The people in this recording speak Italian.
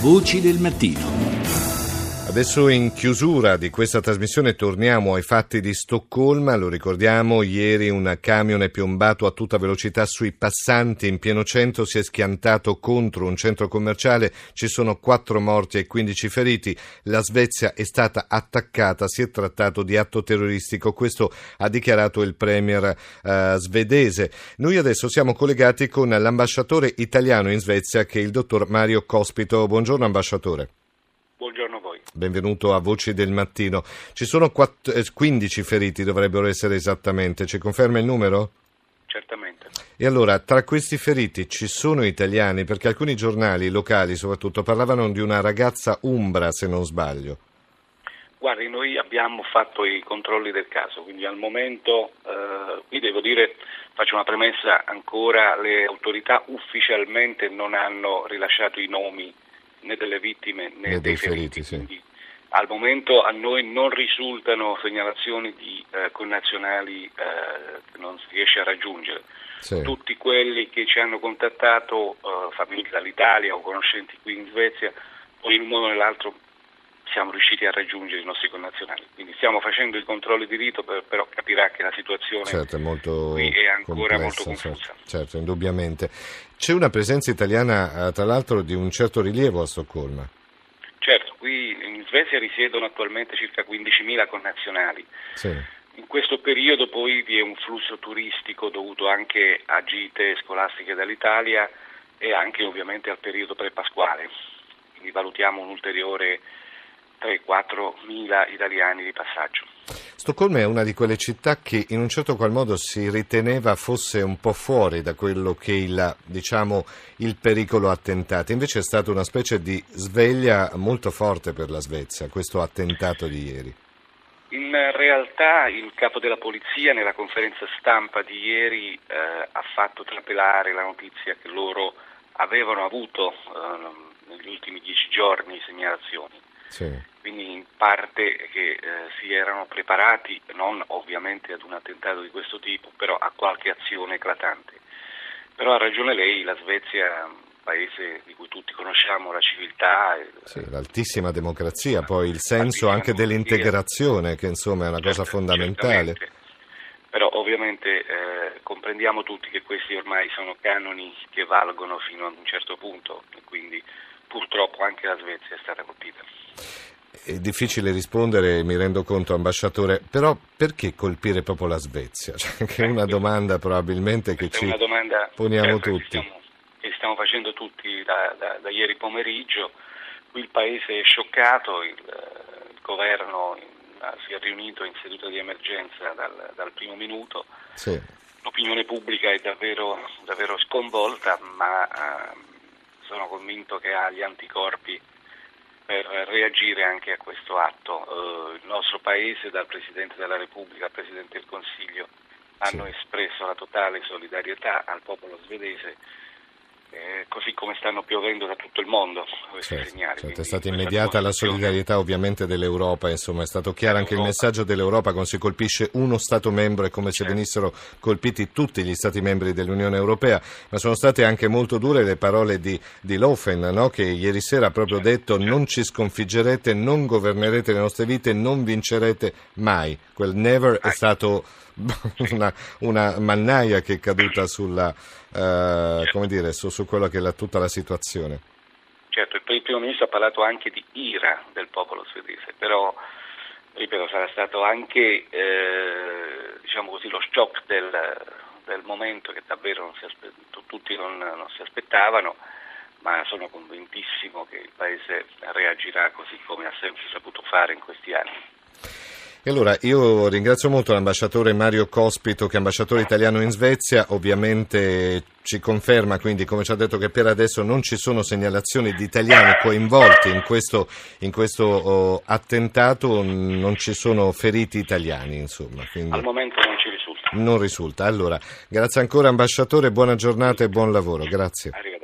Voci del mattino. Adesso in chiusura di questa trasmissione torniamo ai fatti di Stoccolma, lo ricordiamo, ieri un camion è piombato a tutta velocità sui passanti in pieno centro, si è schiantato contro un centro commerciale, ci sono quattro morti e 15 feriti, la Svezia è stata attaccata, si è trattato di atto terroristico, questo ha dichiarato il premier eh, svedese. Noi adesso siamo collegati con l'ambasciatore italiano in Svezia che è il dottor Mario Cospito. Buongiorno ambasciatore. Buongiorno a voi. Benvenuto a Voci del Mattino. Ci sono 4, eh, 15 feriti, dovrebbero essere esattamente. Ci conferma il numero? Certamente. E allora, tra questi feriti ci sono italiani? Perché alcuni giornali locali, soprattutto, parlavano di una ragazza umbra, se non sbaglio. Guardi, noi abbiamo fatto i controlli del caso, quindi al momento, eh, qui devo dire, faccio una premessa, ancora le autorità ufficialmente non hanno rilasciato i nomi né delle vittime né, Né dei dei feriti. feriti, sì. Al momento a noi non risultano segnalazioni di eh, connazionali eh, che non si riesce a raggiungere. Sì. Tutti quelli che ci hanno contattato, eh, famiglie dall'Italia o conoscenti qui in Svezia, o in un modo o nell'altro siamo riusciti a raggiungere i nostri connazionali. Quindi stiamo facendo i controlli di rito, per- però capirà che la situazione Certo, è è ancora complessa, molto certo, confusa. certo, indubbiamente. C'è una presenza italiana, eh, tra l'altro, di un certo rilievo a Stoccolma. Certo, qui in Svezia risiedono attualmente circa 15.000 connazionali. Sì. In questo periodo poi vi è un flusso turistico dovuto anche a gite scolastiche dall'Italia e anche ovviamente al periodo prepasquale. Quindi valutiamo un ulteriore 3-4 mila italiani di passaggio. Stoccolma è una di quelle città che in un certo qual modo si riteneva fosse un po' fuori da quello che il, diciamo, il pericolo attentati, invece è stata una specie di sveglia molto forte per la Svezia, questo attentato di ieri. In realtà il capo della polizia nella conferenza stampa di ieri eh, ha fatto trapelare la notizia che loro avevano avuto eh, negli ultimi dieci giorni segnalazioni. Sì. quindi in parte che eh, si erano preparati, non ovviamente ad un attentato di questo tipo, però a qualche azione eclatante. Però ha ragione lei, la Svezia è un paese di cui tutti conosciamo la civiltà. e- Sì, l'altissima democrazia, poi il senso anche dell'integrazione, che insomma è una cosa Certo, fondamentale. certamente. Però ovviamente eh, comprendiamo tutti che questi ormai sono canoni che valgono fino ad un certo punto quindi purtroppo anche la Svezia è stata colpita. È difficile rispondere, mi rendo conto, ambasciatore, però perché colpire proprio la Svezia? Cioè, che è una domanda probabilmente che ci domanda poniamo certo, che tutti. stiamo- che stiamo facendo tutti da, da- da ieri pomeriggio. Qui il Paese è scioccato, il, eh, il governo in- si è riunito in seduta di emergenza dal, dal primo minuto, Sì. l'opinione pubblica è davvero, davvero sconvolta, ma ehm, sono convinto che ha gli anticorpi per reagire anche a questo atto. Eh, il nostro Paese, dal Presidente della Repubblica al Presidente del Consiglio, hanno Sì. espresso la totale solidarietà al popolo svedese, eh, così come stanno piovendo da tutto il mondo questi Certo, segnali. certo, è stata immediata la solidarietà ovviamente dell'Europa, insomma è stato chiaro anche il messaggio dell'Europa quando si colpisce uno Stato membro è come se Certo. venissero colpiti tutti gli Stati membri dell'Unione Europea, ma sono state anche molto dure le parole di, di Lofen no? che ieri sera ha proprio detto non ci sconfiggerete, non governerete le nostre vite, non vincerete mai. Quel never è stato una, una mannaia che è caduta sulla, eh, come dire, su, su quello che è la- tutta la situazione. Certo, il primo ministro ha parlato anche di ira del popolo svedese, però ripeto, sarà stato anche eh, diciamo così, lo shock del, del momento che davvero non si aspe- tu- tutti non, non si aspettavano, ma sono convintissimo che il Paese reagirà così come ha sempre saputo fare in questi anni. E allora io ringrazio molto l'ambasciatore Mario Cospito che è ambasciatore italiano in Svezia, ovviamente ci conferma quindi come ci ha detto che per adesso non ci sono segnalazioni di italiani coinvolti in questo, in questo oh, attentato, non ci sono feriti italiani insomma, quindi Al momento non ci risulta. non risulta. Allora, grazie ancora ambasciatore, buona giornata e buon lavoro, grazie. Arrivederci.